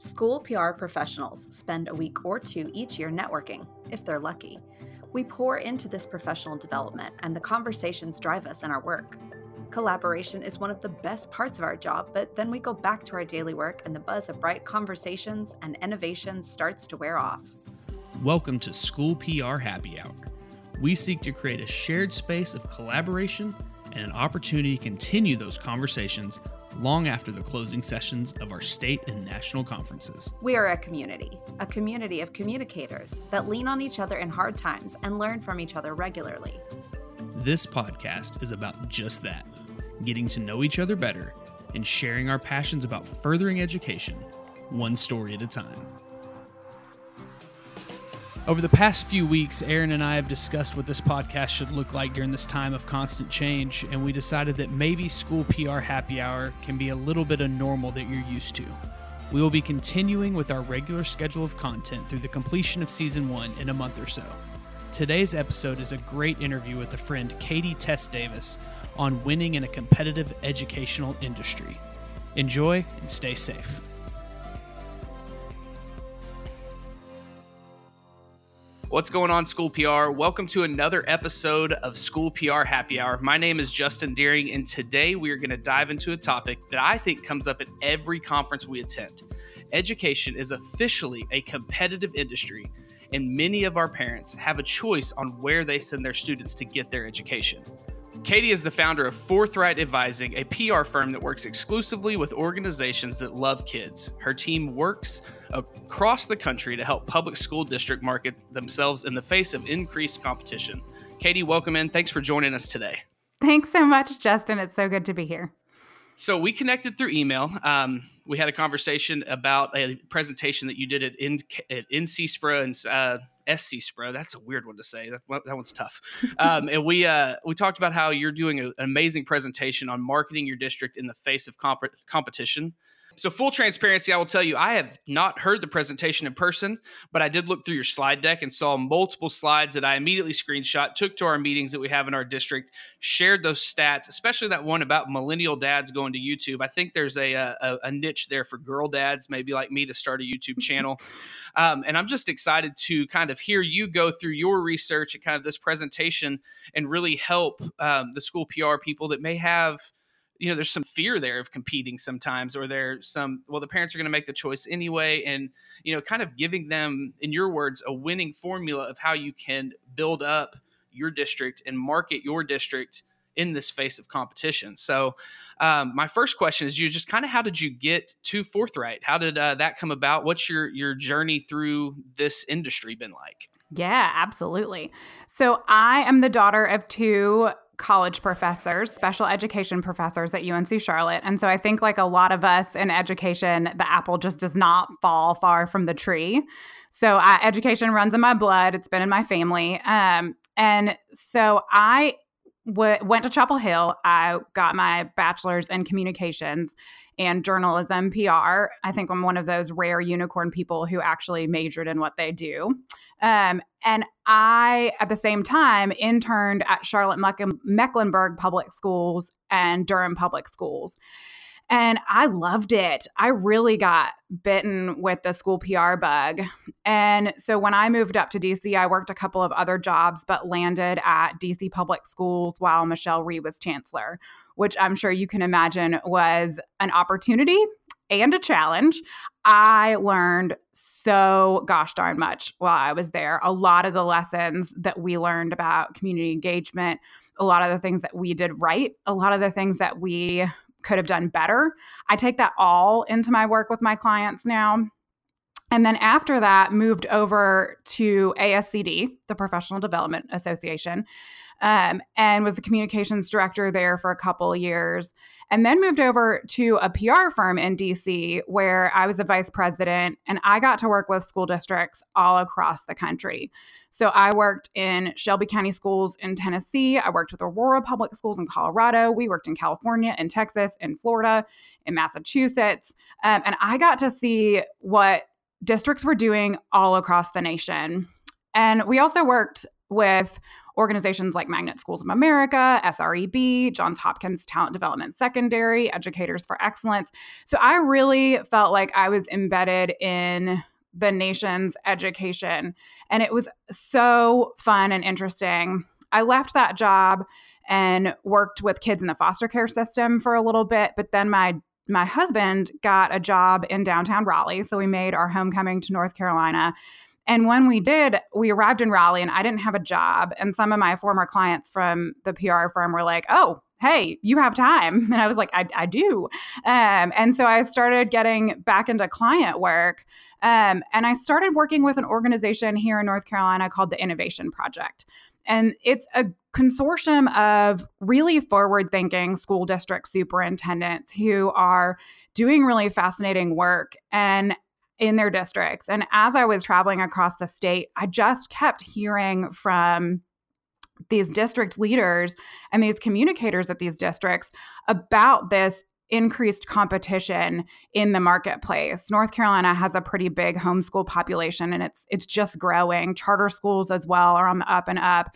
School PR professionals spend a week or two each year networking, if they're lucky. We pour into this professional development, and the conversations drive us in our work. Collaboration is one of the best parts of our job, but then we go back to our daily work, and the buzz of bright conversations and innovation starts to wear off. Welcome to School PR Happy Hour. We seek to create a shared space of collaboration and an opportunity to continue those conversations long after the closing sessions of our state and national conferences. We are a community, a community of communicators that lean on each other in hard times and learn from each other regularly. This podcast is about just that getting to know each other better and sharing our passions about furthering education, one story at a time. Over the past few weeks, Aaron and I have discussed what this podcast should look like during this time of constant change, and we decided that maybe School PR Happy Hour can be a little bit of normal that you're used to. We will be continuing with our regular schedule of content through the completion of season one in a month or so. Today's episode is a great interview with a friend, Katie Tess Davis, on winning in a competitive educational industry. Enjoy and stay safe. What's going on, School PR? Welcome to another episode of School PR Happy Hour. My name is Justin Deering, and today we are going to dive into a topic that I think comes up at every conference we attend. Education is officially a competitive industry, and many of our parents have a choice on where they send their students to get their education. Katie is the founder of Forthright Advising, a PR firm that works exclusively with organizations that love kids. Her team works across the country to help public school district market themselves in the face of increased competition. Katie, welcome in. Thanks for joining us today. Thanks so much, Justin. It's so good to be here. So we connected through email. Um, we had a conversation about a presentation that you did at, in, at NC and uh, SC SPRA. That's a weird one to say. That, that one's tough. Um, and we uh, we talked about how you're doing a, an amazing presentation on marketing your district in the face of comp- competition. So, full transparency, I will tell you, I have not heard the presentation in person, but I did look through your slide deck and saw multiple slides that I immediately screenshot, took to our meetings that we have in our district, shared those stats, especially that one about millennial dads going to YouTube. I think there's a, a, a niche there for girl dads, maybe like me, to start a YouTube channel. Um, and I'm just excited to kind of hear you go through your research and kind of this presentation and really help um, the school PR people that may have you know there's some fear there of competing sometimes or there's some well the parents are going to make the choice anyway and you know kind of giving them in your words a winning formula of how you can build up your district and market your district in this face of competition. So um, my first question is you just kind of how did you get to forthright? How did uh, that come about? What's your your journey through this industry been like? Yeah absolutely. So i am the daughter of two college professors, special education professors at UNC Charlotte. And so I think, like a lot of us in education, the apple just does not fall far from the tree. So uh, education runs in my blood, it's been in my family. Um, and so I w- went to Chapel Hill. I got my bachelor's in communications and journalism, PR. I think I'm one of those rare unicorn people who actually majored in what they do. Um, and I, at the same time, interned at Charlotte Mecklenburg Public Schools and Durham Public Schools. And I loved it. I really got bitten with the school PR bug. And so when I moved up to DC, I worked a couple of other jobs, but landed at DC Public Schools while Michelle Rhee was chancellor, which I'm sure you can imagine was an opportunity and a challenge. I learned so gosh darn much while I was there. A lot of the lessons that we learned about community engagement, a lot of the things that we did right, a lot of the things that we could have done better. I take that all into my work with my clients now. And then after that, moved over to ASCD, the Professional Development Association, um, and was the communications director there for a couple years and then moved over to a PR firm in DC where I was a vice president and I got to work with school districts all across the country. So I worked in Shelby County schools in Tennessee. I worked with Aurora Public Schools in Colorado. We worked in California, in Texas, in Florida, in Massachusetts. Um, and I got to see what districts were doing all across the nation. And we also worked with organizations like Magnet Schools of America, SREB, Johns Hopkins Talent Development Secondary, Educators for Excellence. So I really felt like I was embedded in the nation's education. And it was so fun and interesting. I left that job and worked with kids in the foster care system for a little bit, but then my my husband got a job in downtown Raleigh, so we made our homecoming to North Carolina. And when we did, we arrived in Raleigh and I didn't have a job. And some of my former clients from the PR firm were like, oh, hey, you have time. And I was like, I, I do. Um, and so I started getting back into client work. Um, and I started working with an organization here in North Carolina called the Innovation Project. And it's a consortium of really forward thinking school district superintendents who are doing really fascinating work. And in their districts. And as I was traveling across the state, I just kept hearing from these district leaders and these communicators at these districts about this increased competition in the marketplace. North Carolina has a pretty big homeschool population and it's it's just growing. Charter schools as well are on the up and up.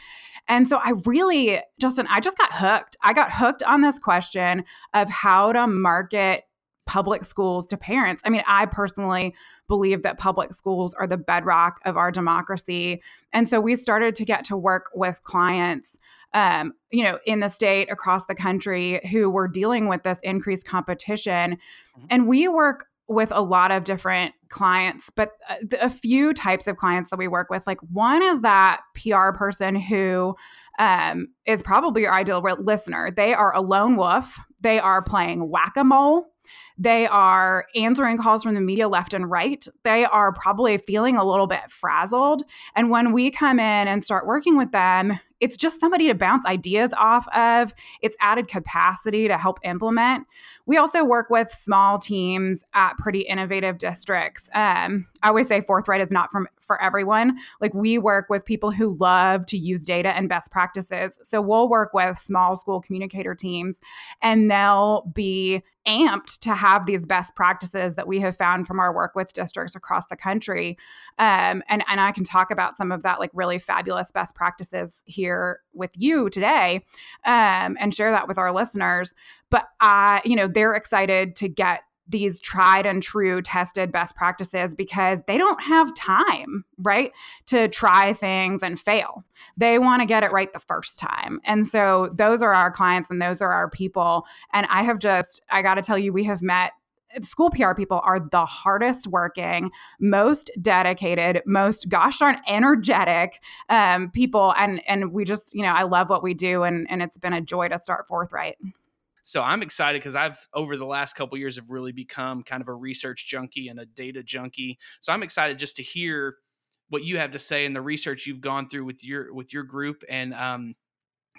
And so I really Justin, I just got hooked. I got hooked on this question of how to market public schools to parents. I mean, I personally believe that public schools are the bedrock of our democracy. And so we started to get to work with clients, um, you know, in the state, across the country, who were dealing with this increased competition. Mm-hmm. And we work with a lot of different clients, but uh, a few types of clients that we work with. Like one is that PR person who um, is probably your ideal listener. They are a lone wolf. They are playing whack a mole they are answering calls from the media left and right. They are probably feeling a little bit frazzled. And when we come in and start working with them, it's just somebody to bounce ideas off of. It's added capacity to help implement. We also work with small teams at pretty innovative districts. Um, I always say Forthright is not from for everyone. Like we work with people who love to use data and best practices. So we'll work with small school communicator teams, and they'll be amped to have these best practices that we have found from our work with districts across the country. Um, and and I can talk about some of that like really fabulous best practices here here with you today um, and share that with our listeners. But I, you know, they're excited to get these tried and true tested best practices because they don't have time, right, to try things and fail. They want to get it right the first time. And so those are our clients and those are our people. And I have just, I got to tell you, we have met school PR people are the hardest working, most dedicated, most gosh darn energetic um, people. And and we just, you know, I love what we do and and it's been a joy to start forthright. So I'm excited because I've over the last couple years have really become kind of a research junkie and a data junkie. So I'm excited just to hear what you have to say and the research you've gone through with your with your group and um,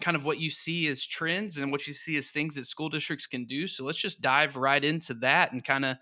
kind of what you see as trends and what you see as things that school districts can do. So let's just dive right into that and kind of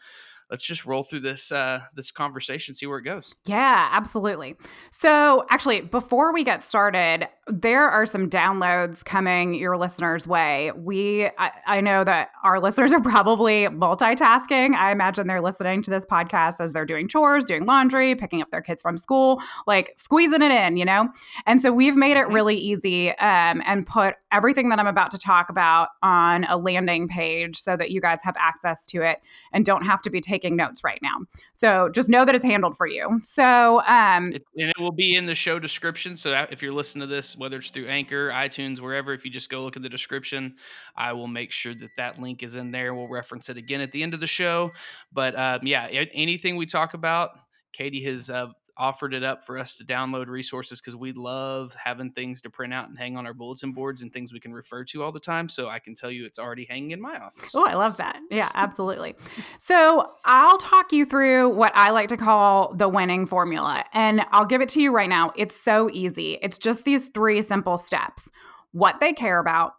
let's just roll through this uh, this conversation, see where it goes. Yeah, absolutely. So, actually, before we get started, there are some downloads coming your listeners' way. We, I, I know that our listeners are probably multitasking. I imagine they're listening to this podcast as they're doing chores, doing laundry, picking up their kids from school, like squeezing it in, you know. And so we've made it mm-hmm. really easy um, and put everything that I'm about to talk about on a landing page so that you guys have access to it and don't have to be taking taking notes right now. So just know that it's handled for you. So, um, it, and it will be in the show description. So if you're listening to this, whether it's through Anchor, iTunes, wherever, if you just go look at the description, I will make sure that that link is in there. We'll reference it again at the end of the show. But um, yeah, anything we talk about, Katie has uh, offered it up for us to download resources because we love having things to print out and hang on our bulletin boards and things we can refer to all the time. So I can tell you it's already hanging in my office. Oh, I love that. Yeah, absolutely. so I'll talk you through what I like to call the winning formula. And I'll give it to you right now. It's so easy. It's just these three simple steps what they care about,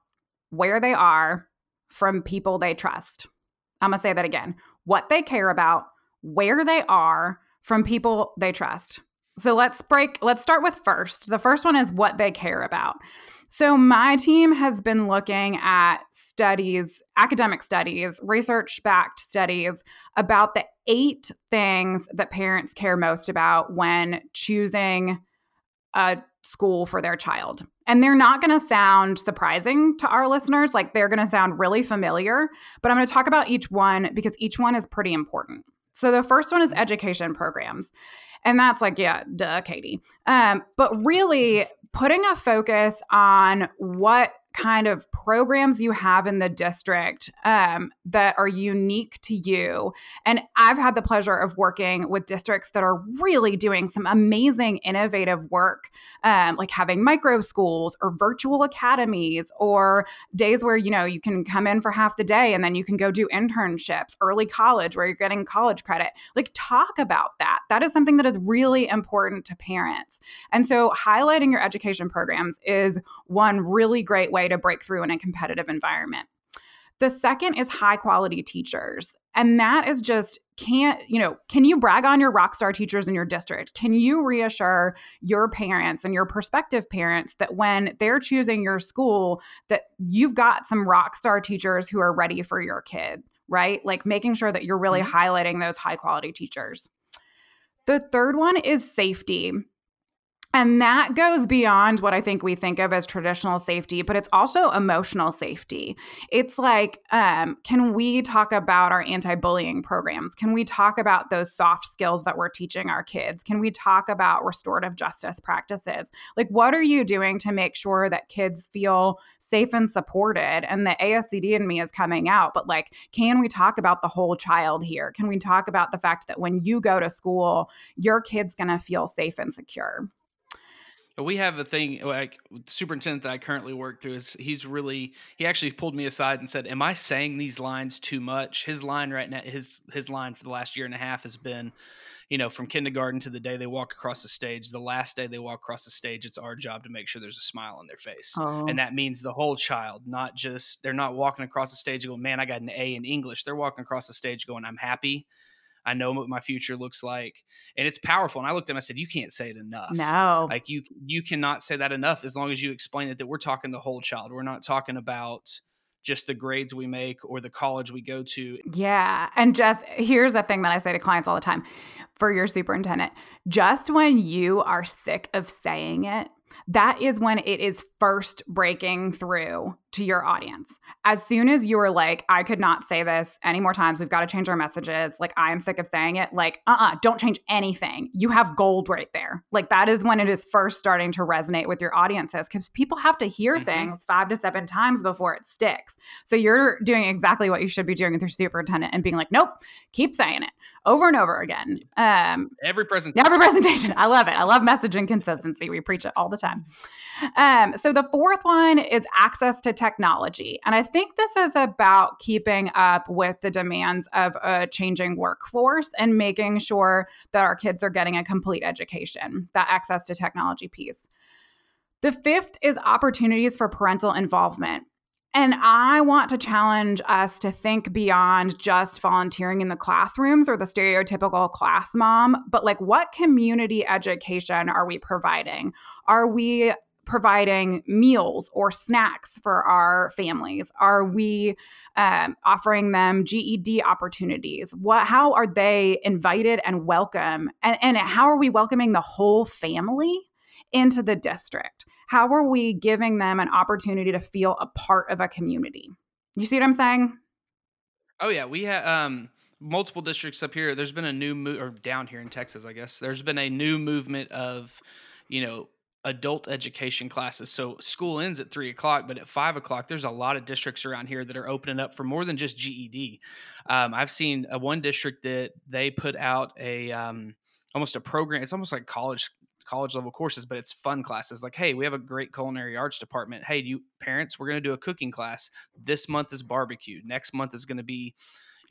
where they are, from people they trust. I'm going to say that again. What they care about, where they are, from people they trust. So let's break, let's start with first. The first one is what they care about. So, my team has been looking at studies, academic studies, research backed studies about the eight things that parents care most about when choosing a school for their child. And they're not going to sound surprising to our listeners. Like they're going to sound really familiar, but I'm going to talk about each one because each one is pretty important. So the first one is education programs. And that's like, yeah, duh, Katie. Um, but really putting a focus on what kind of programs you have in the district um, that are unique to you. And I've had the pleasure of working with districts that are really doing some amazing, innovative work, um, like having micro schools or virtual academies or days where, you know, you can come in for half the day and then you can go do internships, early college where you're getting college credit. Like, talk about that. That is something that is really important to parents. And so, highlighting your education programs is one really great way way to break through in a competitive environment. The second is high quality teachers. And that is just can't, you know, can you brag on your rock star teachers in your district? Can you reassure your parents and your prospective parents that when they're choosing your school that you've got some rock star teachers who are ready for your kid, right? Like making sure that you're really mm-hmm. highlighting those high quality teachers. The third one is safety. And that goes beyond what I think we think of as traditional safety, but it's also emotional safety. It's like, um, can we talk about our anti bullying programs? Can we talk about those soft skills that we're teaching our kids? Can we talk about restorative justice practices? Like, what are you doing to make sure that kids feel safe and supported? And the ASCD in me is coming out, but like, can we talk about the whole child here? Can we talk about the fact that when you go to school, your kid's gonna feel safe and secure? We have a thing like superintendent that I currently work through is he's really he actually pulled me aside and said, "Am I saying these lines too much?" His line right now his his line for the last year and a half has been, you know, from kindergarten to the day they walk across the stage, the last day they walk across the stage, it's our job to make sure there's a smile on their face. Oh. And that means the whole child, not just they're not walking across the stage going, "Man, I got an A in English." They're walking across the stage going, "I'm happy." I know what my future looks like, and it's powerful. And I looked at him, I said, "You can't say it enough. No, like you you cannot say that enough. As long as you explain it, that we're talking the whole child. We're not talking about." just the grades we make or the college we go to. Yeah. And just here's the thing that I say to clients all the time for your superintendent just when you are sick of saying it, that is when it is first breaking through to your audience. As soon as you are like, I could not say this any more times, we've got to change our messages. Like, I am sick of saying it. Like, uh uh-uh, uh, do not change anything. You have gold right there. Like, that is when it is first starting to resonate with your audiences because people have to hear mm-hmm. things five to seven times before it sticks. So, you're doing exactly what you should be doing with your superintendent and being like, nope, keep saying it over and over again. Um, every presentation. Every presentation. I love it. I love messaging consistency. We preach it all the time. Um, so the fourth one is access to technology. And I think this is about keeping up with the demands of a changing workforce and making sure that our kids are getting a complete education, that access to technology piece. The fifth is opportunities for parental involvement. And I want to challenge us to think beyond just volunteering in the classrooms or the stereotypical class mom, but like what community education are we providing? Are we providing meals or snacks for our families? Are we um, offering them GED opportunities? What? How are they invited and welcome? And, and how are we welcoming the whole family into the district? How are we giving them an opportunity to feel a part of a community? You see what I'm saying? Oh yeah, we have um, multiple districts up here. There's been a new move, or down here in Texas, I guess. There's been a new movement of, you know, adult education classes. So school ends at three o'clock, but at five o'clock, there's a lot of districts around here that are opening up for more than just GED. Um, I've seen a one district that they put out a um, almost a program. It's almost like college college level courses, but it's fun classes. Like, hey, we have a great culinary arts department. Hey, you parents, we're going to do a cooking class. This month is barbecue. Next month is going to be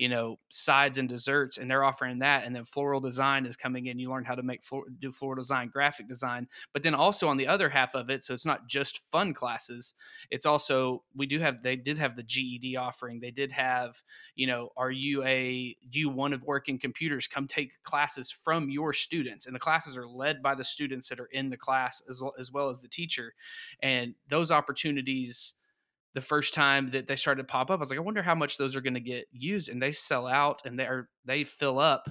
you know sides and desserts and they're offering that and then floral design is coming in you learn how to make do floral design graphic design but then also on the other half of it so it's not just fun classes it's also we do have they did have the GED offering they did have you know are you a do you want to work in computers come take classes from your students and the classes are led by the students that are in the class as well as well as the teacher and those opportunities the first time that they started to pop up, I was like, I wonder how much those are going to get used, and they sell out and they are they fill up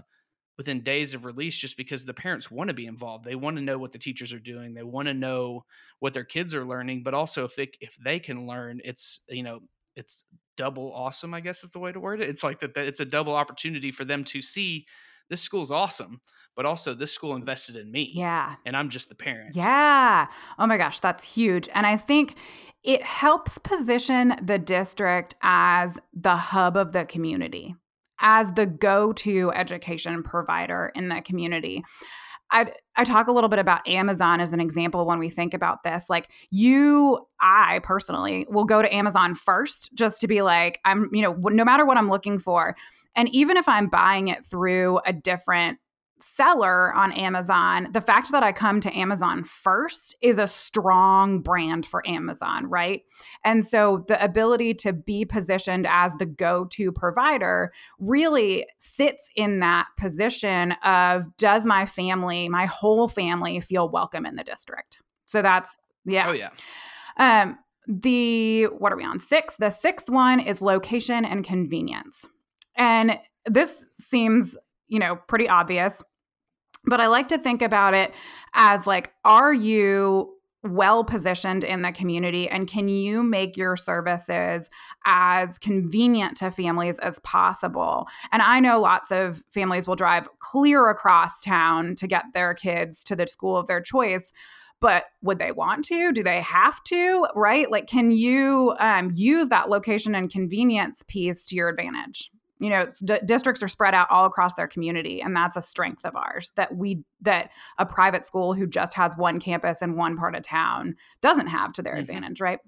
within days of release just because the parents want to be involved. They want to know what the teachers are doing. They want to know what their kids are learning, but also if they if they can learn, it's you know, it's double awesome, I guess is the way to word it. It's like that it's a double opportunity for them to see this school's awesome, but also this school invested in me. Yeah. And I'm just the parent. Yeah. Oh my gosh, that's huge. And I think it helps position the district as the hub of the community as the go to education provider in the community. I I talk a little bit about Amazon as an example when we think about this. Like you, I personally will go to Amazon first just to be like, I'm, you know, no matter what I'm looking for. And even if I'm buying it through a different seller on Amazon, the fact that I come to Amazon first is a strong brand for Amazon, right? And so the ability to be positioned as the go to provider really sits in that position of does my family, my whole family, feel welcome in the district? So that's, yeah. Oh, yeah. Um, the, what are we on? Six. The sixth one is location and convenience. And this seems you know, pretty obvious. But I like to think about it as like, are you well positioned in the community and can you make your services as convenient to families as possible? And i know lots of families will drive clear across town to get their kids to the school of their choice but would they want to? Do they have to? Right? Like can you um, use that location and convenience piece to your advantage you know d- districts are spread out all across their community and that's a strength of ours that we that a private school who just has one campus in one part of town doesn't have to their mm-hmm. advantage right?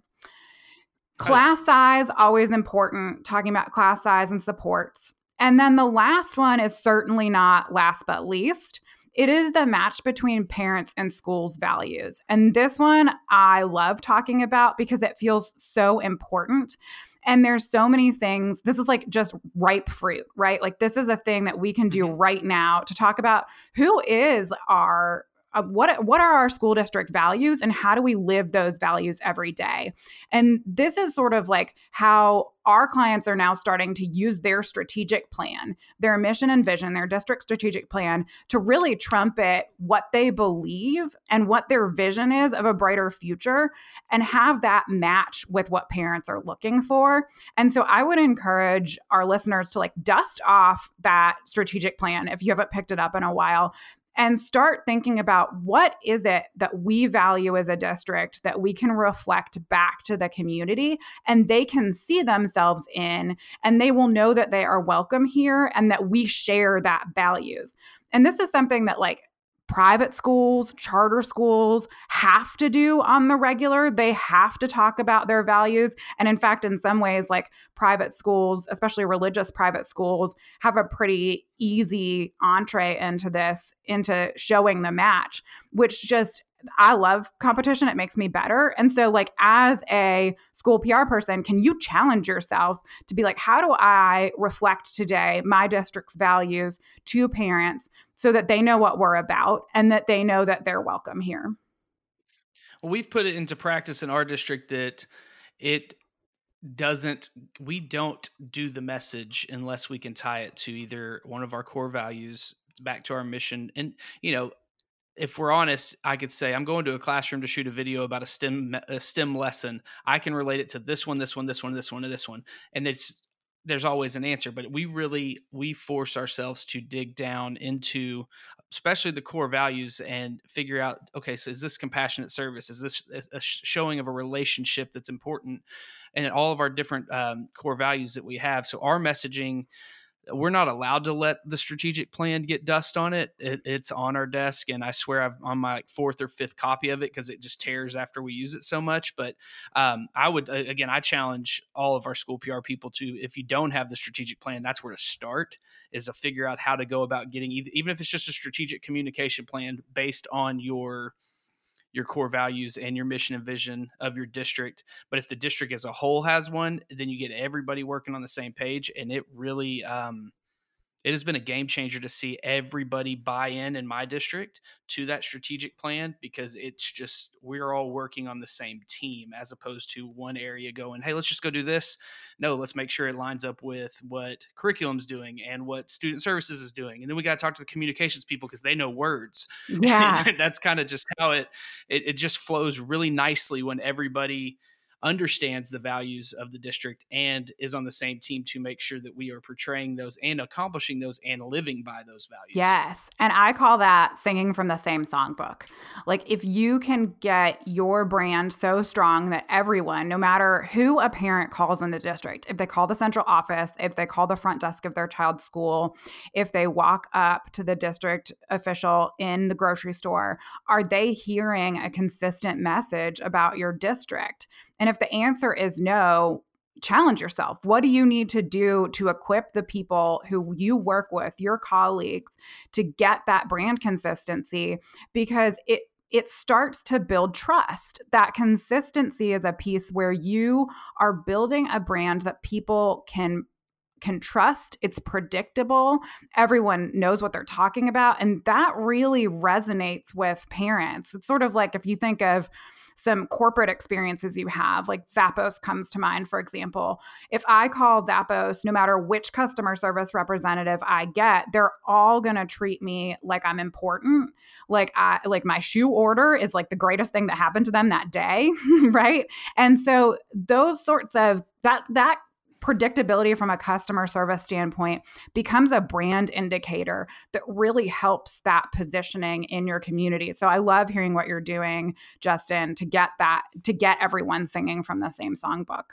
Class size always important talking about class size and supports. And then the last one is certainly not last but least. It is the match between parents and schools values. And this one i love talking about because it feels so important and there's so many things. This is like just ripe fruit, right? Like this is a thing that we can do mm-hmm. right now to talk about who is our uh, what what are our school district values and how do we live those values every day? And this is sort of like how our clients are now starting to use their strategic plan their mission and vision their district strategic plan to really trumpet what they believe and what their vision is of a brighter future and have that match with what parents are looking for. And so i would encourage our listeners to like dust off that strategic plan if you haven't picked it up in a while and start thinking about what is it that we value as a district that we can reflect back to the community and they can see themselves in and they will know that they are welcome here and that we share that values. And this is something that like private schools, charter schools have to do on the regular. They have to talk about their values. And in fact, in some ways, like private schools, especially religious private schools, have a pretty easy entree into this, into showing the match, which just I love competition. It makes me better. And so, like, as a school PR person, can you challenge yourself to be like, how do I reflect today my district's values to parents so that they know what we're about and that they know that they're welcome here. Well, we've put it into practice in our district that it doesn't we don't do the message unless we can tie it to either one of our core values back to our mission and you know if we're honest i could say i'm going to a classroom to shoot a video about a stem a stem lesson. I can relate it to this one this one this one this one and this one. And it's there's always an answer but we really we force ourselves to dig down into especially the core values and figure out okay so is this compassionate service? Is this a showing of a relationship that's important? And all of our different um, core values that we have. So our messaging we're not allowed to let the strategic plan get dust on it. it it's on our desk, and I swear I've on my like fourth or fifth copy of it because it just tears after we use it so much. But um, I would again, I challenge all of our school PR people to, if you don't have the strategic plan, that's where to start is to figure out how to go about getting even if it's just a strategic communication plan based on your your core values and your mission and vision of your district. But if the district as a whole has one, then you get everybody working on the same page, and it really um, it has been a game changer to see everybody buy in in my district to that strategic plan because it's just we're all working on the same team as opposed to one area going hey let's just go do this. No let's make sure it lines up with what curriculum's doing and what student services is doing. And then we got to talk to the communications people because they know words. Yeah. That's kind of just how it, it it just flows really nicely when everybody understands the values of the district and is on the same team to make sure that we are portraying those and accomplishing those and living by those values. Yes. And I call that singing from the same songbook. Like if you can get your brand so strong that everyone, no matter who a parent calls in the district, if they call the central office, if they call the front desk of their child's school, if they walk up to the district official in the grocery store, are they hearing a consistent message about your district? And if the answer is no, challenge yourself. What do you need to do to equip the people who you work with, your colleagues, to get that brand consistency? Because it it starts to build trust. That consistency is a piece where you are building a brand that people can can trust. It's predictable. Everyone knows what they're talking about. And that really resonates with parents. It's sort of like if you think of some corporate experiences you have, like Zappos comes to mind, for example. If I call Zappos, no matter which customer service representative I get, they're all to treat me like I'm important. Like I like my shoe order is like the greatest thing that happened to them that day, right? And so those sorts of that that predictability from a customer service standpoint becomes a brand indicator that really helps that positioning in your community. So I love hearing what you're doing, Justin, to get that, to get everyone singing from the same songbook.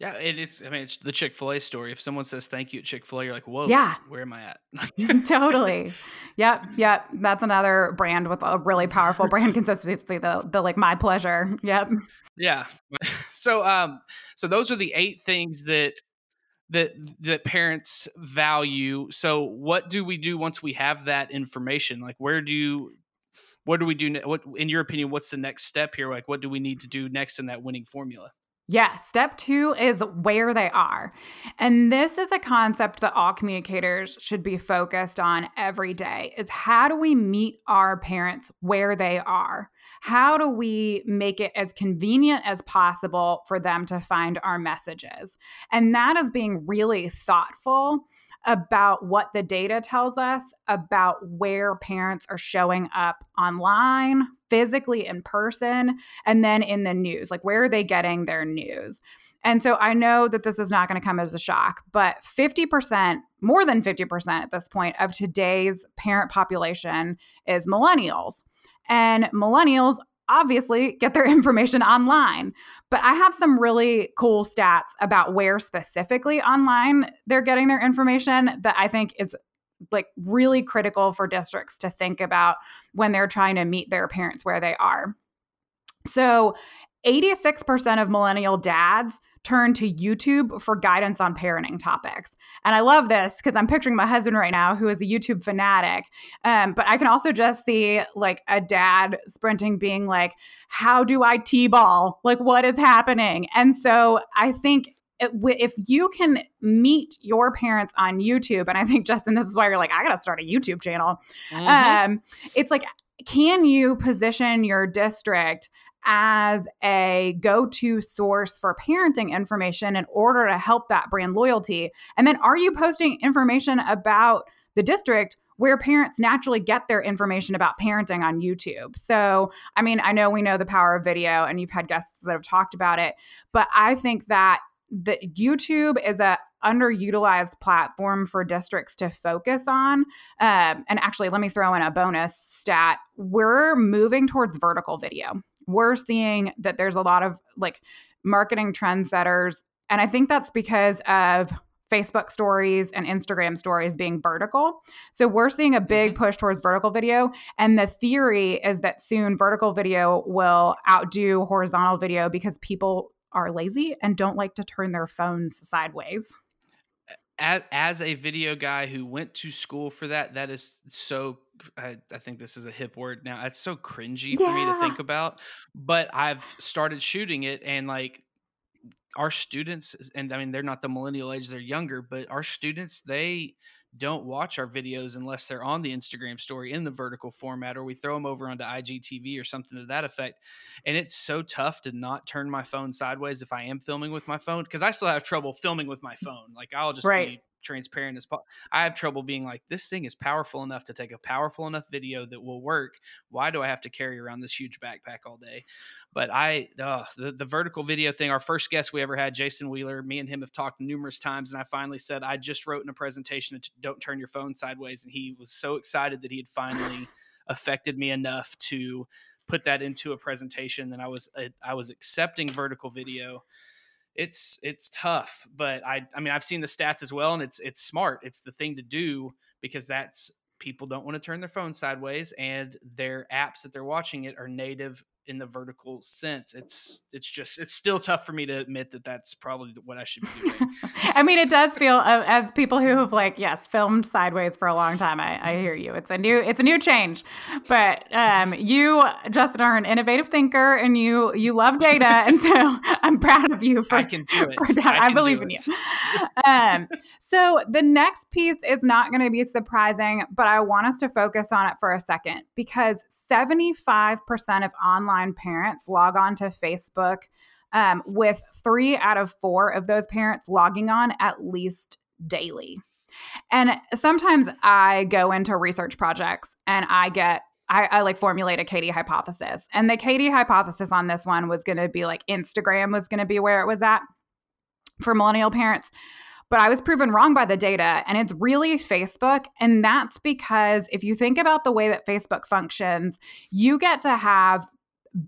Yeah, it is. I mean, it's the Chick Fil A story. If someone says thank you at Chick Fil A, you're like, whoa, yeah, where am I at? totally. Yep, yep. That's another brand with a really powerful brand consistency. The the like my pleasure. Yep. Yeah. So um, so those are the eight things that that that parents value. So what do we do once we have that information? Like, where do you what do we do? What, in your opinion, what's the next step here? Like, what do we need to do next in that winning formula? Yeah, step two is where they are. And this is a concept that all communicators should be focused on every day is how do we meet our parents where they are? How do we make it as convenient as possible for them to find our messages? And that is being really thoughtful about what the data tells us about where parents are showing up online, physically in person, and then in the news. Like, where are they getting their news? And so I know that this is not going to come as a shock, but 50%, more than 50% at this point of today's parent population is millennials. And millennials obviously get their information online. But I have some really cool stats about where specifically online they're getting their information that I think is like really critical for districts to think about when they're trying to meet their parents where they are. So, 86% of millennial dads turn to YouTube for guidance on parenting topics. And I love this because I'm picturing my husband right now who is a YouTube fanatic. Um, but I can also just see like a dad sprinting, being like, How do I T ball? Like, what is happening? And so I think if you can meet your parents on YouTube, and I think Justin, this is why you're like, I got to start a YouTube channel. Mm-hmm. Um, it's like, can you position your district as a go to source for parenting information in order to help that brand loyalty? And then are you posting information about the district? Where parents naturally get their information about parenting on YouTube. So, I mean, I know we know the power of video and you've had guests that have talked about it, but I think that the YouTube is a underutilized platform for districts to focus on. Um, and actually, let me throw in a bonus stat. We're moving towards vertical video we're seeing that there's a lot of like marketing trendsetters. And I think that's because of Facebook stories and Instagram stories being vertical. So we're seeing a big mm-hmm. push towards vertical video. And the theory is that soon vertical video will outdo horizontal video because people are lazy and don't like to turn their phones sideways. As, as a video guy who went to school for that, that is so I, I, think this is a hip word now. It's so cringy yeah. for me to think about, but I've started shooting it and like our students, and I mean, they're not the millennial age, they're younger, but our students, they don't watch our videos unless they're on the Instagram story in the vertical format or we throw them over onto IGTV or something to that effect. And it's so tough to not turn my phone sideways if I am filming with my phone because I still have trouble filming with my phone. Like I'll just right. be transparent as possible. I have trouble being like, this thing is powerful enough to take a powerful enough video that will work. Why do I have to carry around this huge backpack all day? But I, uh, the, the vertical video thing, our first guest we ever had, Jason Wheeler, me and him have talked numerous times. And I finally said, I just wrote in a presentation, don't turn your phone sideways. And he was so excited that he had finally affected me enough to put that into a presentation. And I was, uh, I was accepting vertical video it's it's tough but i i mean i've seen the stats as well and it's it's smart it's the thing to do because that's people don't want to turn their phone sideways and their apps that they're watching it are native in the vertical sense. It's it's just it's still tough for me to admit that that's probably what I should be doing. I mean, it does feel uh, as people who have like yes filmed sideways for a long time. I, I hear you. It's a new it's a new change, but um, you Justin are an innovative thinker and you you love data, and so I'm proud of you for I can do it. I, I believe in you. um, so the next piece is not going to be surprising, but I want us to focus on it for a second because 75% of online online parents log on to Facebook, um, with three out of four of those parents logging on at least daily. And sometimes I go into research projects and I get I, I, like formulate a Katie hypothesis. And the Katie hypothesis on this one was going to be like Instagram was going to be where it was at for millennial parents. But I was proven wrong by the data, and it's really Facebook. And that's because if you think about the way that Facebook functions, you get to have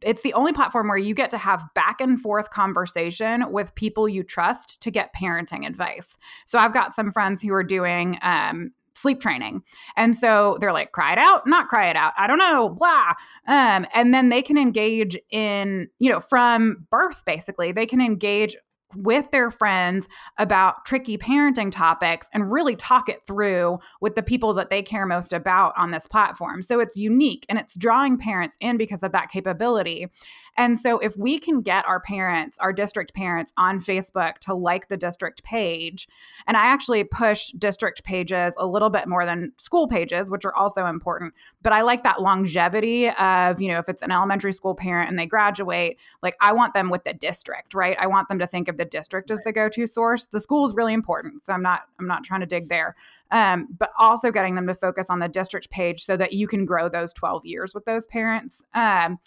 it's the only platform where you get to have back and forth conversation with people you trust to get parenting advice. So I've got some friends who are doing um, sleep training. And so they're like, cry it out, not cry it out. I don't know, blah. Um, and then they can engage in, you know, from birth, basically, they can engage with their friends about tricky parenting topics and really talk it through with the people that they care most about on this platform. So it's unique and it's drawing parents in because of that capability. And so if we can get our parents, our district parents on Facebook to like the district page, and I actually push district pages a little bit more than school pages, which are also important, but I like that longevity of, you know, if it's an elementary school parent and they graduate, like I want them with the district, right? I want them to think of the district as the go-to source. The school is really important, so I'm not I'm not trying to dig there. Um, but also getting them to focus on the district page so that you can grow those 12 years with those parents. Um,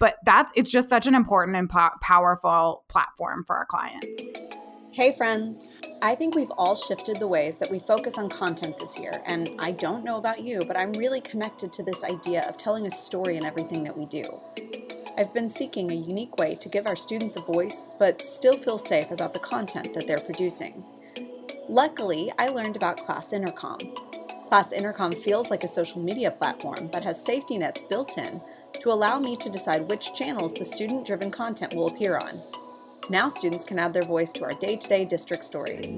but that's it's just such an important and po- powerful platform for our clients. Hey, friends. I think we've all shifted the ways that we focus on content this year, and I don't know about you, but I'm really connected to this idea of telling a story in everything that we do. I've been seeking a unique way to give our students a voice, but still feel safe about the content that they're producing. Luckily, I learned about Class Intercom. Class Intercom feels like a social media platform, but has safety nets built in to allow me to decide which channels the student driven content will appear on. Now students can add their voice to our day to day district stories.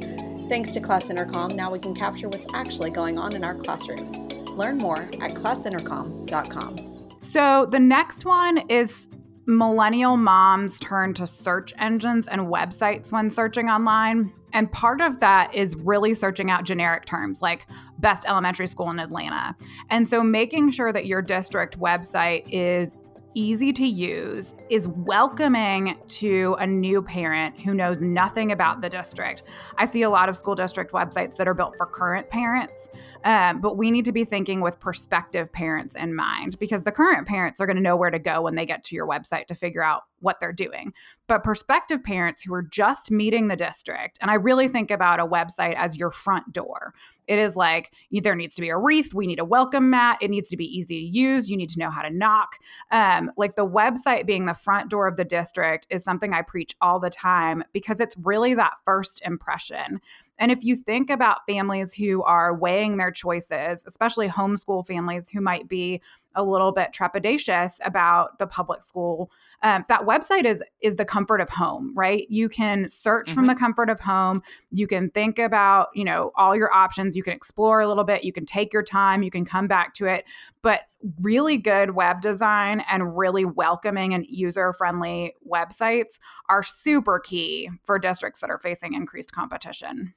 Thanks to Class Intercom, now we can capture what's actually going on in our classrooms. Learn more at classintercom.com. So the next one is millennial moms turn to search engines and websites when searching online. And part of that is really searching out generic terms like best elementary school in Atlanta. And so making sure that your district website is easy to use, is welcoming to a new parent who knows nothing about the district. I see a lot of school district websites that are built for current parents. Um, but we need to be thinking with prospective parents in mind because the current parents are going to know where to go when they get to your website to figure out what they're doing. But prospective parents who are just meeting the district, and I really think about a website as your front door. It is like there needs to be a wreath, we need a welcome mat, it needs to be easy to use, you need to know how to knock. Um, like the website being the front door of the district is something I preach all the time because it's really that first impression. And if you think about families who are weighing their choices, especially homeschool families who might be a little bit trepidatious about the public school, um, that website is is the comfort of home, right? You can search mm-hmm. from the comfort of home. You can think about you know all your options. You can explore a little bit. You can take your time. You can come back to it. But really good web design and really welcoming and user friendly websites are super key for districts that are facing increased competition.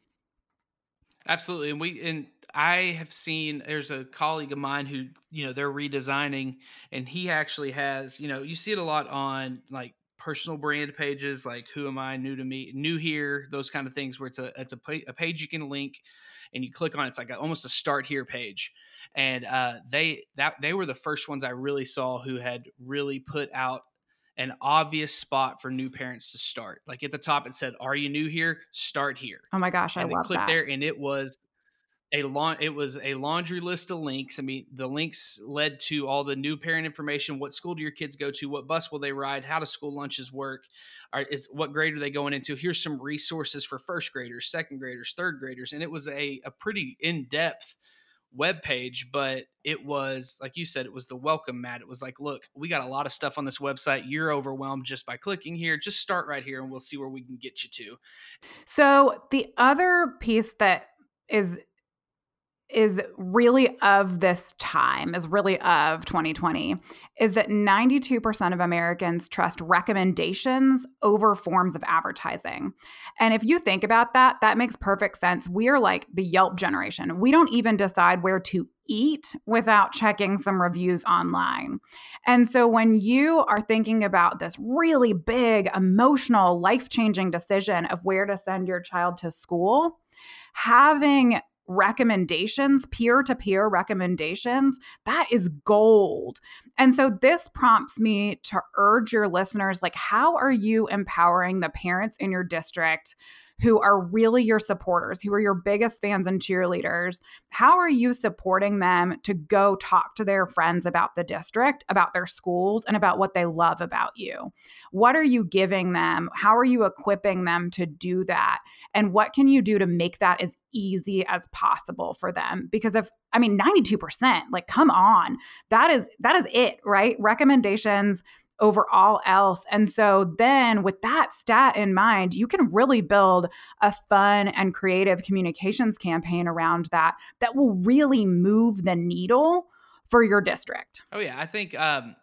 Absolutely. And we and I have seen there's a colleague of mine who, you know, they're redesigning and he actually has, you know, you see it a lot on like personal brand pages like who am I new to me new here those kind of things where it's a it's a, a page you can link and you click on it, it's like a, almost a start here page and uh, they that they were the first ones I really saw who had really put out an obvious spot for new parents to start. Like at the top, it said, "Are you new here? Start here." Oh my gosh, and I love click that. there, and it was a long it was a laundry list of links i mean the links led to all the new parent information what school do your kids go to what bus will they ride how do school lunches work Are, is what grade are they going into here's some resources for first graders second graders third graders and it was a, a pretty in-depth web page, but it was like you said, it was the welcome mat. It was like, look, we got a lot of stuff on this website. You're overwhelmed just by clicking here. Just start right here and we'll see where we can get you to. So the other piece that is is really of this time, is really of 2020, is that 92% of Americans trust recommendations over forms of advertising. And if you think about that, that makes perfect sense. We are like the Yelp generation. We don't even decide where to eat without checking some reviews online. And so when you are thinking about this really big, emotional, life changing decision of where to send your child to school, having recommendations, peer to peer recommendations, that is gold. And so this prompts me to urge your listeners like, how are you empowering the parents in your district? Who are really your supporters, who are your biggest fans and cheerleaders, how are you supporting them to go talk to their friends about the district, about their schools, and about what they love about you? What are you giving them? How are you equipping them to do that? And what can you do to make that as easy as possible for them? Because if I mean 92%, like come on. That is that is it, right? Recommendations over all else. And so then with that stat in mind, you can really build a fun and creative communications campaign around that that will really move the needle for your district. Oh yeah, I think um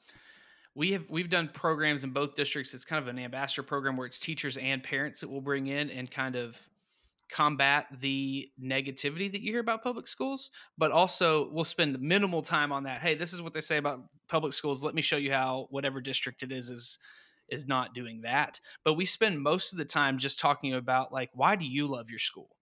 we have we've done programs in both districts. It's kind of an ambassador program where it's teachers and parents that will bring in and kind of combat the negativity that you hear about public schools, but also we'll spend minimal time on that. Hey, this is what they say about public schools. Let me show you how whatever district it is is is not doing that. But we spend most of the time just talking about like why do you love your school?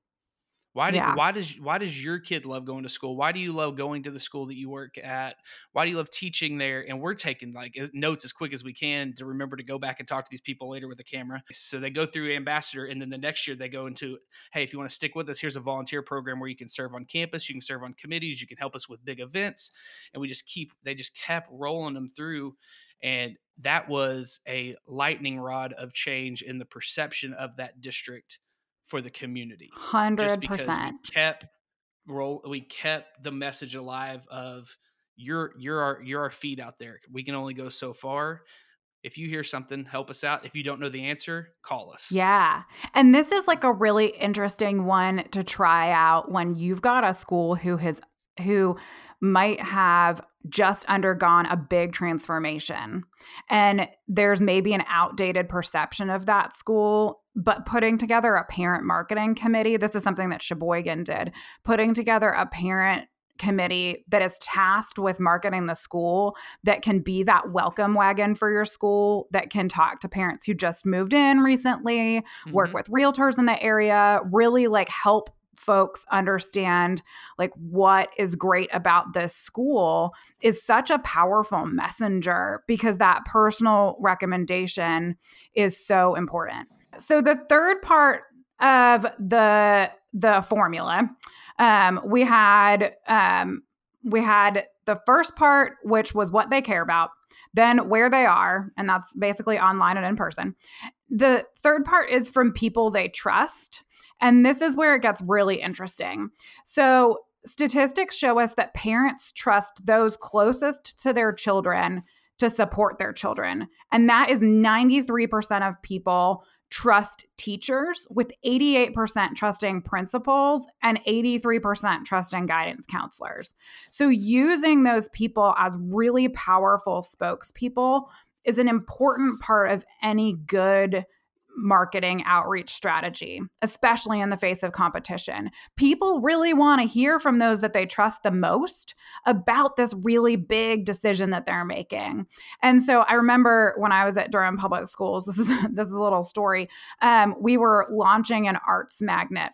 Why do yeah. why does why does your kid love going to school? Why do you love going to the school that you work at? Why do you love teaching there? And we're taking like notes as quick as we can to remember to go back and talk to these people later with the camera. So they go through ambassador, and then the next year they go into, hey, if you want to stick with us, here's a volunteer program where you can serve on campus, you can serve on committees, you can help us with big events, and we just keep they just kept rolling them through, and that was a lightning rod of change in the perception of that district for the community. Hundred percent. Just because we kept roll, we kept the message alive of you're you're our you're our feet out there. We can only go so far. If you hear something, help us out. If you don't know the answer, call us. Yeah. And this is like mm. a really interesting one to try out when you've got a school who has who might have just undergone a big transformation. And there's maybe an outdated perception of that school, but putting together a parent marketing committee, this is something that Sheboygan did, putting together a parent committee that is tasked with marketing the school that can be that welcome wagon for your school that can talk to parents who just moved in recently mm-hmm. work with realtors in the area really like help folks understand like what is great about this school is such a powerful messenger because that personal recommendation is so important. So the third part of the the formula um, we had um, we had the first part which was what they care about then where they are and that's basically online and in person the third part is from people they trust and this is where it gets really interesting. So, statistics show us that parents trust those closest to their children to support their children. And that is 93% of people trust teachers, with 88% trusting principals and 83% trusting guidance counselors. So, using those people as really powerful spokespeople is an important part of any good marketing outreach strategy, especially in the face of competition. People really want to hear from those that they trust the most about this really big decision that they're making. And so I remember when I was at Durham Public Schools, this is this is a little story. Um, we were launching an arts magnet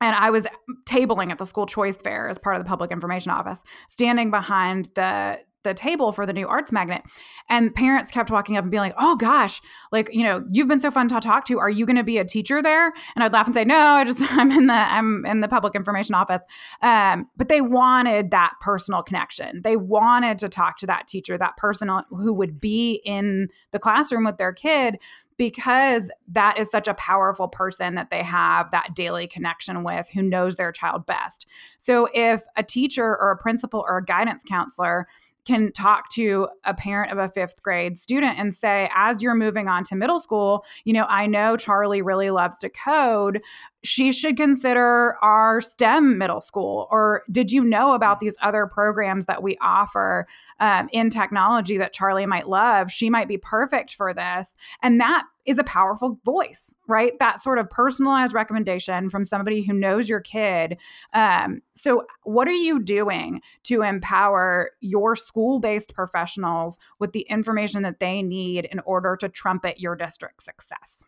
and I was tabling at the school choice fair as part of the public information office, standing behind the the table for the new arts magnet. And parents kept walking up and being like oh gosh like you know you've been so fun to talk to. Are you going to be a teacher there? And i'd laugh and say no i just i'm in the i'm in the public information office. Um, but they wanted that personal connection. They wanted to talk to that teacher that person who would be in the classroom with their kid because that is such a powerful person that they have that daily connection with who knows their child best. So if a teacher or a principal or a guidance counselor can talk to a parent of a fifth grade student and say, as you're moving on to middle school, you know, I know Charlie really loves to code. She should consider our STEM middle school. Or did you know about these other programs that we offer um, in technology that Charlie might love? She might be perfect for this. And that is a powerful voice, right? That sort of personalized recommendation from somebody who knows your kid. Um, so, what are you doing to empower your school based professionals with the information that they need in order to trumpet your district's success?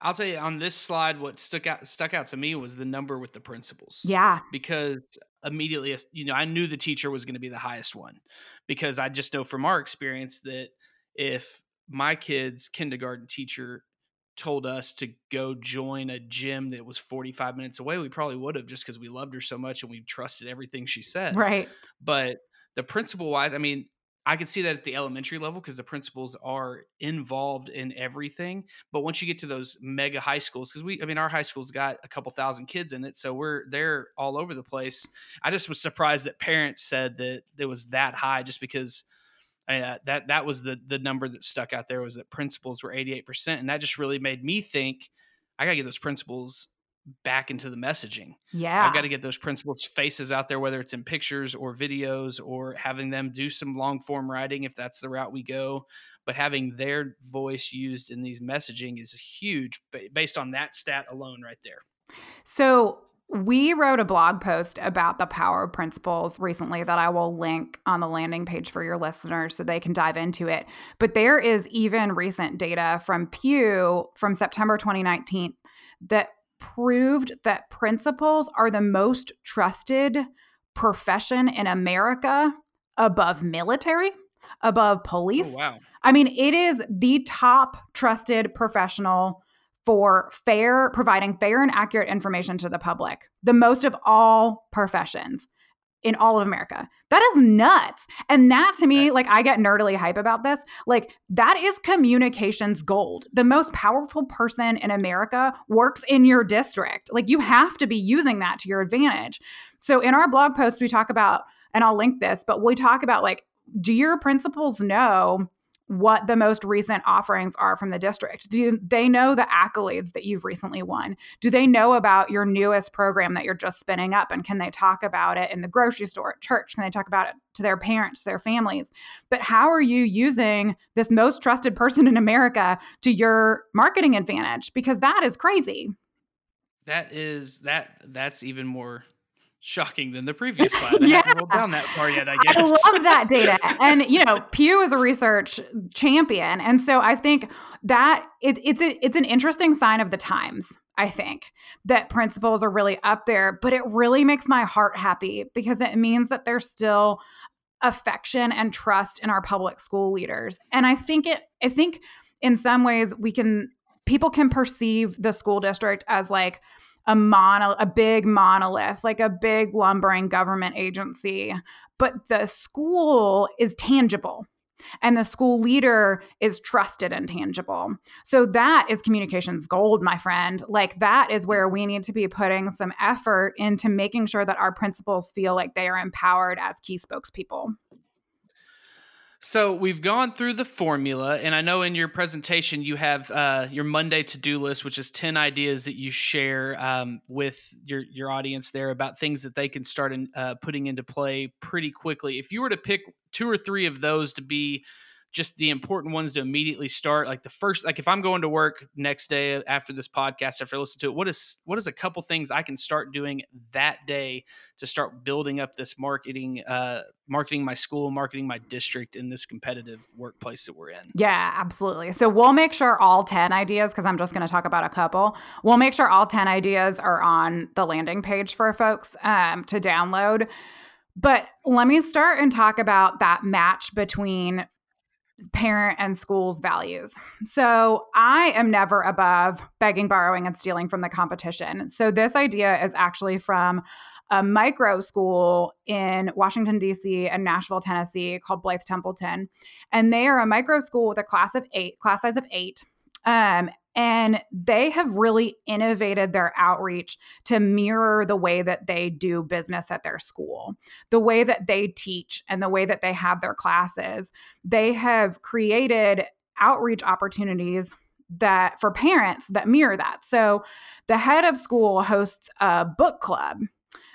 I'll tell you on this slide, what stuck out stuck out to me was the number with the principals. Yeah, because immediately, you know, I knew the teacher was going to be the highest one because I just know from our experience that if my kid's kindergarten teacher told us to go join a gym that was 45 minutes away, we probably would have just because we loved her so much and we trusted everything she said. Right. But the principal wise, I mean, I could see that at the elementary level because the principals are involved in everything. But once you get to those mega high schools, because we, I mean, our high school's got a couple thousand kids in it, so we're they're all over the place. I just was surprised that parents said that it was that high, just because uh, that that was the the number that stuck out there was that principals were 88% and that just really made me think i got to get those principals back into the messaging. Yeah. i've got to get those principals faces out there whether it's in pictures or videos or having them do some long form writing if that's the route we go but having their voice used in these messaging is huge based on that stat alone right there. So we wrote a blog post about the power of principals recently that I will link on the landing page for your listeners so they can dive into it. But there is even recent data from Pew from September 2019 that proved that principals are the most trusted profession in America above military, above oh, police. Oh, wow. I mean, it is the top trusted professional for fair providing fair and accurate information to the public the most of all professions in all of America. That is nuts. And that to me, like I get nerdily hype about this. Like that is communications gold. The most powerful person in America works in your district. Like you have to be using that to your advantage. So in our blog post, we talk about, and I'll link this, but we talk about like, do your principals know what the most recent offerings are from the district? Do they know the accolades that you've recently won? Do they know about your newest program that you're just spinning up? And can they talk about it in the grocery store, at church? Can they talk about it to their parents, their families? But how are you using this most trusted person in America to your marketing advantage? Because that is crazy. That is that that's even more shocking than the previous slide. I yeah. haven't rolled down that far yet, I guess. I love that data. and, you know, Pew is a research champion. And so I think that it, it's, a, it's an interesting sign of the times. I think that principals are really up there, but it really makes my heart happy because it means that there's still affection and trust in our public school leaders. And I think it, I think in some ways we can, people can perceive the school district as like, a mono a big monolith like a big lumbering government agency but the school is tangible and the school leader is trusted and tangible. So that is communications gold, my friend. Like that is where we need to be putting some effort into making sure that our principals feel like they are empowered as key spokespeople. So we've gone through the formula, and I know in your presentation you have uh, your Monday to do list, which is ten ideas that you share um, with your your audience there about things that they can start in, uh, putting into play pretty quickly. If you were to pick two or three of those to be just the important ones to immediately start like the first like if i'm going to work next day after this podcast after I listen to it what is what is a couple things i can start doing that day to start building up this marketing uh marketing my school marketing my district in this competitive workplace that we're in? Yeah absolutely. So we'll make sure all 10 ideas because i'm just going to talk about a couple we'll make sure all 10 ideas are on the landing page for folks um, to download. But let me start and talk about that match between parent and school's values. So I am never above begging, borrowing, and stealing from the competition. So this idea is actually from a micro school in Washington, D.C. and Nashville, Tennessee called Blyth Templeton. And they are a micro school with a class of eight, class size of eight. Um, and they have really innovated their outreach to mirror the way that they do business at their school, the way that they teach, and the way that they have their classes. They have created outreach opportunities that for parents that mirror that. So the head of school hosts a book club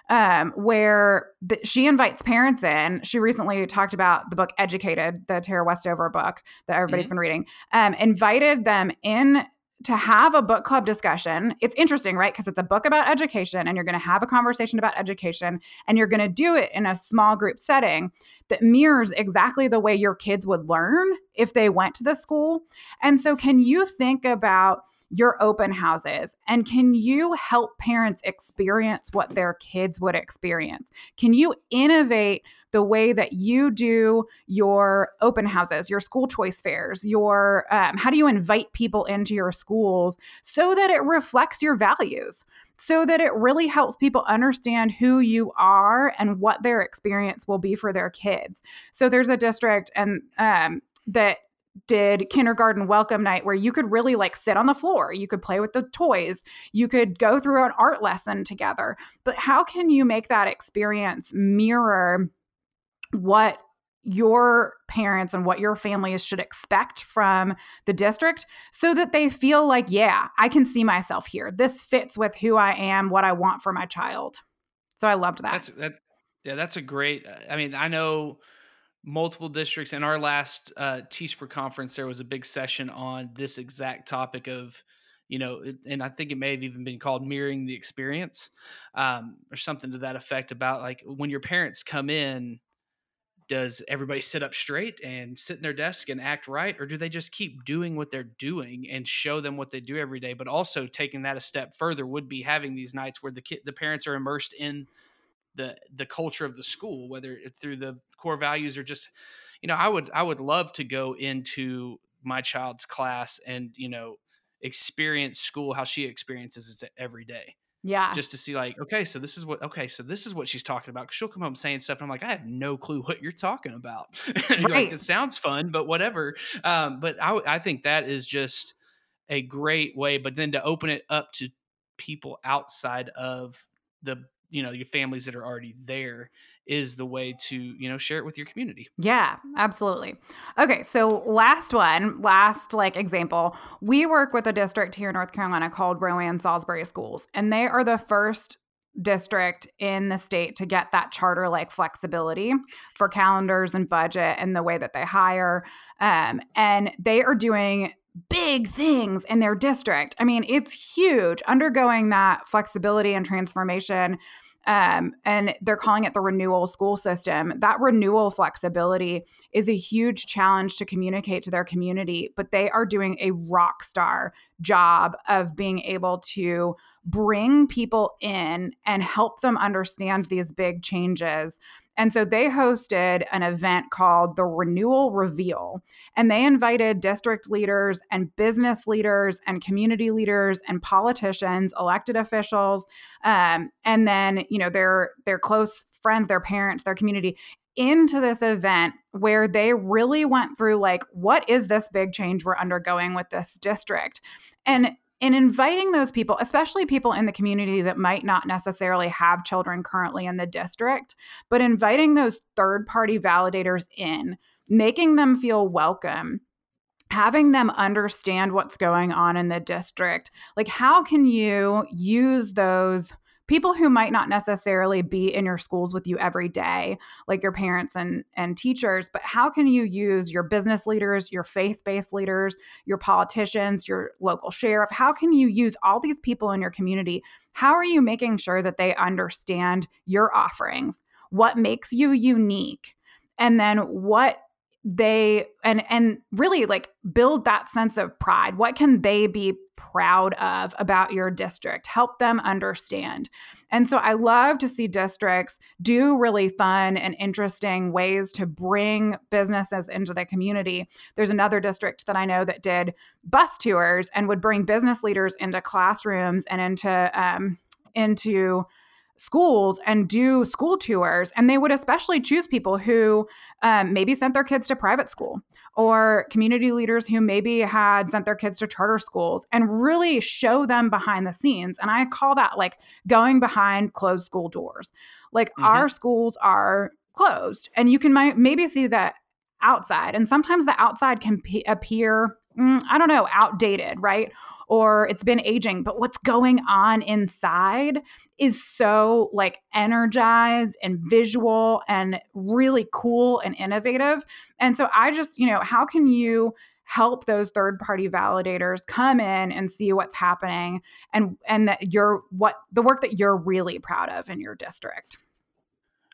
um, where the, she invites parents in. She recently talked about the book Educated, the Tara Westover book that everybody's mm-hmm. been reading, um, invited them in to have a book club discussion. It's interesting, right? Because it's a book about education and you're going to have a conversation about education and you're going to do it in a small group setting that mirrors exactly the way your kids would learn if they went to the school. And so, can you think about your open houses and can you help parents experience what their kids would experience? Can you innovate? The way that you do your open houses, your school choice fairs, your um, how do you invite people into your schools so that it reflects your values, so that it really helps people understand who you are and what their experience will be for their kids. So there's a district and um, that did kindergarten welcome night where you could really like sit on the floor. You could play with the toys. You could go through an art lesson together. But how can you make that experience mirror what your parents and what your families should expect from the district so that they feel like, yeah, I can see myself here. This fits with who I am, what I want for my child. So I loved that. That's that. Yeah, that's a great. I mean, I know multiple districts in our last uh, TSPRA conference. There was a big session on this exact topic of you know, and I think it may have even been called mirroring the experience um, or something to that effect about like when your parents come in does everybody sit up straight and sit in their desk and act right or do they just keep doing what they're doing and show them what they do every day? But also taking that a step further would be having these nights where the kid the parents are immersed in the the culture of the school whether through the core values or just you know i would i would love to go into my child's class and you know experience school how she experiences it every day yeah. Just to see like, okay, so this is what okay, so this is what she's talking about. Cause she'll come home saying stuff, and I'm like, I have no clue what you're talking about. right. like, it sounds fun, but whatever. Um, but I I think that is just a great way, but then to open it up to people outside of the you know your families that are already there is the way to you know share it with your community. Yeah absolutely. Okay so last one last like example. We work with a district here in north carolina called rowan salisbury schools and they are the first district in the state to get that charter like flexibility for calendars and budget and the way that they hire um, and they are doing big things in their district. I mean, it's huge undergoing that flexibility and transformation um, and they're calling it the renewal school system. That renewal flexibility is a huge challenge to communicate to their community, but they are doing a rock star job of being able to bring people in and help them understand these big changes and so they hosted an event called the Renewal Reveal. And they invited district leaders and business leaders and community leaders and politicians, elected officials, um, and then, you know, their their close friends, their parents, their community into this event where they really went through like what is this big change we're undergoing with this district and in inviting those people, especially people in the community that might not necessarily have children currently in the district, but inviting those third party validators in making them feel welcome having them understand what's going on in the district. Like how can you use those people who might not necessarily be in your schools with you every day like your parents and and teachers but how can you use your business leaders your faith-based leaders your politicians your local sheriff? How can you use all these people in your community? How are you making sure that they understand your offerings? What makes you unique? And then what they and and really like build that sense of pride. What can they be proud of about your district. Help them understand. And so i love to see districts do really fun and interesting ways to bring businesses into the community. There's another district that i know that did bus tours and would bring business leaders into classrooms and into um, into schools and do school tours. And they would especially choose people who um, maybe sent their kids to private school or community leaders who maybe had sent their kids to charter schools and really show them behind the scenes. And I call that like going behind closed school doors. Like mm-hmm. our schools are closed and you can maybe see that outside. And sometimes the outside can p- appear, mm, I don't know, outdated, right? or it's been aging, but what's going on inside is so like energized and visual and really cool and innovative. And so I just, you know, how can you help those third party validators come in and see what's happening and and that you're what the work that you're really proud of in your district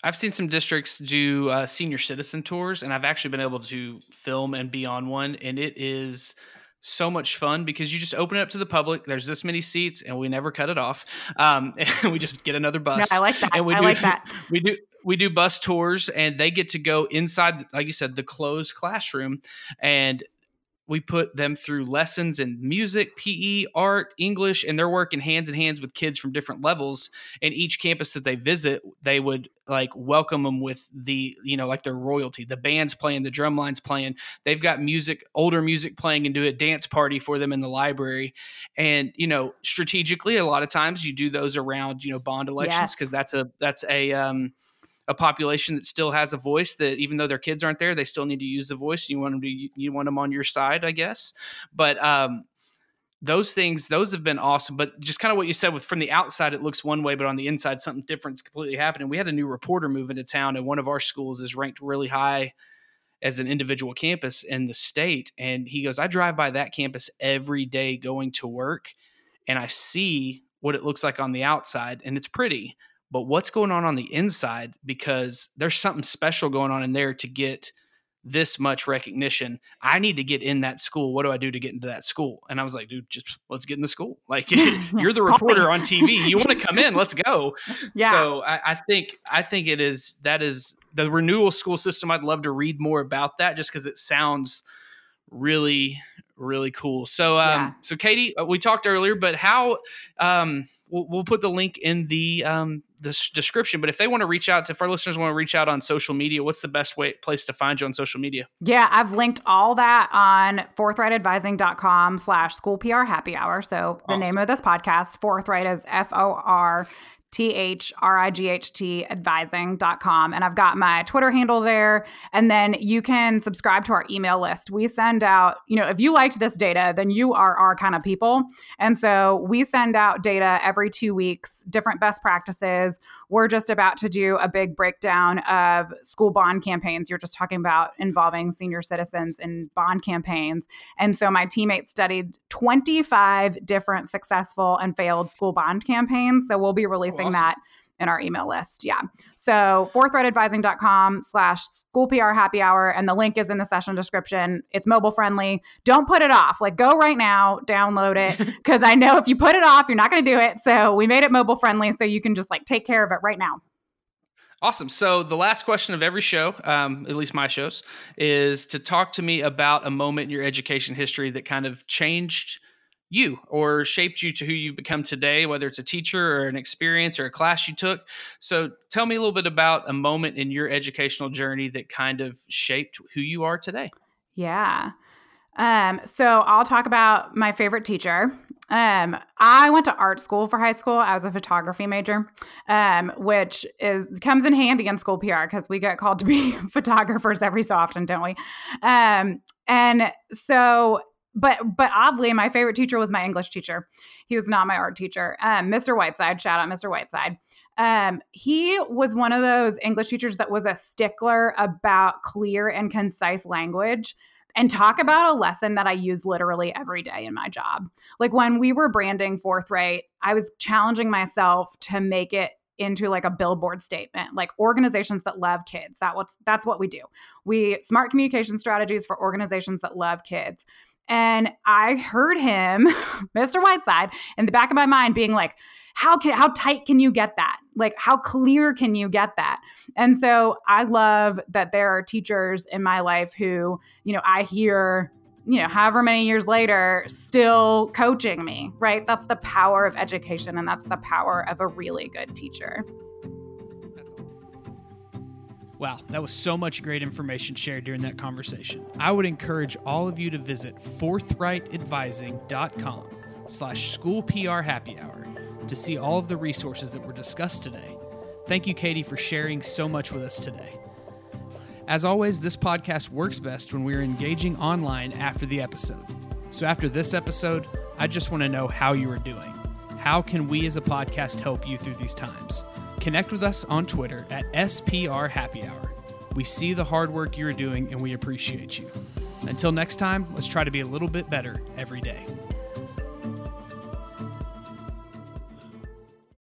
I've seen some districts do uh, senior citizen tours, and I've actually been able to film and be on one, and it is so much fun because you just open it up to the public. There's this many seats, and we never cut it off. Um, and we just get another bus. No, I like that. And we I do, like that. We do we do bus tours, and they get to go inside, like you said, the closed classroom, and we put them through lessons in music, PE, art, English, and they're working hands in hands with kids from different levels. And each campus that they visit, they would like welcome them with the, you know, like their royalty. The band's playing, the drum line's playing. They've got music, older music playing, and do a dance party for them in the library. And you know, strategically, a lot of times you do those around, you know, bond elections because that's a that's a um, a population that still has a voice that even though their kids aren't there, they still need to use the voice. You want them to you want them on your side, I guess. But um, those things, those have been awesome. But just kind of what you said with from the outside, it looks one way, but on the inside, something different is completely happening. We had a new reporter move into town, and one of our schools is ranked really high as an individual campus in the state. And he goes, I drive by that campus every day going to work, and I see what it looks like on the outside, and it's pretty but what's going on on the inside because there's something special going on in there to get this much recognition. I need to get in that school. What do I do to get into that school? And I was like, dude, just let's get in the school. Like you're the reporter on TV. You want to come in? Let's go. Yeah. So I, I, think I think it is that is the renewal school system. I'd love to read more about that just because it sounds really really cool. So um yeah. so Katie, uh, we talked earlier, but how um we'll, we'll put the link in the um the description. But if they want to reach out to, if our listeners want to reach out on social media, what's the best way place to find you on social media? Yeah, I've linked all that on forthrightadvising.com slash school PR happy hour. So the awesome. name of this podcast, Forthright is F O R T H R I G H T advising.com. And I've got my Twitter handle there. And then you can subscribe to our email list. We send out, you know, if you liked this data, then you are our kind of people. And so we send out data every two weeks, different best practices. We're just about to do a big breakdown of school bond campaigns. You're just talking about involving senior citizens in bond campaigns. And so my teammates studied 25 different successful and failed school bond campaigns. So we'll be releasing awesome. that in our email list. Yeah. So forthrightadvising.com slash school PR happy hour. And the link is in the session description. It's mobile friendly. Don't put it off. Like go right now, download it. Cause I know if you put it off, you're not going to do it. So we made it mobile friendly so you can just like take care of it right now. Awesome. So the last question of every show, um, at least my shows, is to talk to me about a moment in your education history that kind of changed you or shaped you to who you've become today, whether it's a teacher or an experience or a class you took. So tell me a little bit about a moment in your educational journey that kind of shaped who you are today. Yeah. Um, so I'll talk about my favorite teacher. Um, I went to art school for high school. I was a photography major, um, which is comes in handy in school PR because we get called to be photographers every so often, don't we? Um, and so, but but oddly, my favorite teacher was my English teacher. He was not my art teacher, um, Mr. Whiteside. Shout out, Mr. Whiteside. Um, he was one of those English teachers that was a stickler about clear and concise language and talk about a lesson that I use literally every day in my job. Like when we were branding Forthright, I was challenging myself to make it into like a billboard statement like organizations that love kids that what's that's what we do we smart communication strategies for organizations that love kids and i heard him mr whiteside in the back of my mind being like how can how tight can you get that? Like how clear can you get that? And so I love that there are teachers in my life who, you know, I hear you know, however many years later, still coaching me, right? That's the power of education and that's the power of a really good teacher. Wow, that was so much great information shared during that conversation. I would encourage all of you to visit forthrightadvising.com slash school PR happy hour to see all of the resources that were discussed today. Thank you, Katie, for sharing so much with us today. As always, this podcast works best when we are engaging online after the episode. So, after this episode, I just want to know how you are doing. How can we as a podcast help you through these times? Connect with us on Twitter at SPR Happy Hour. We see the hard work you're doing and we appreciate you. Until next time, let's try to be a little bit better every day.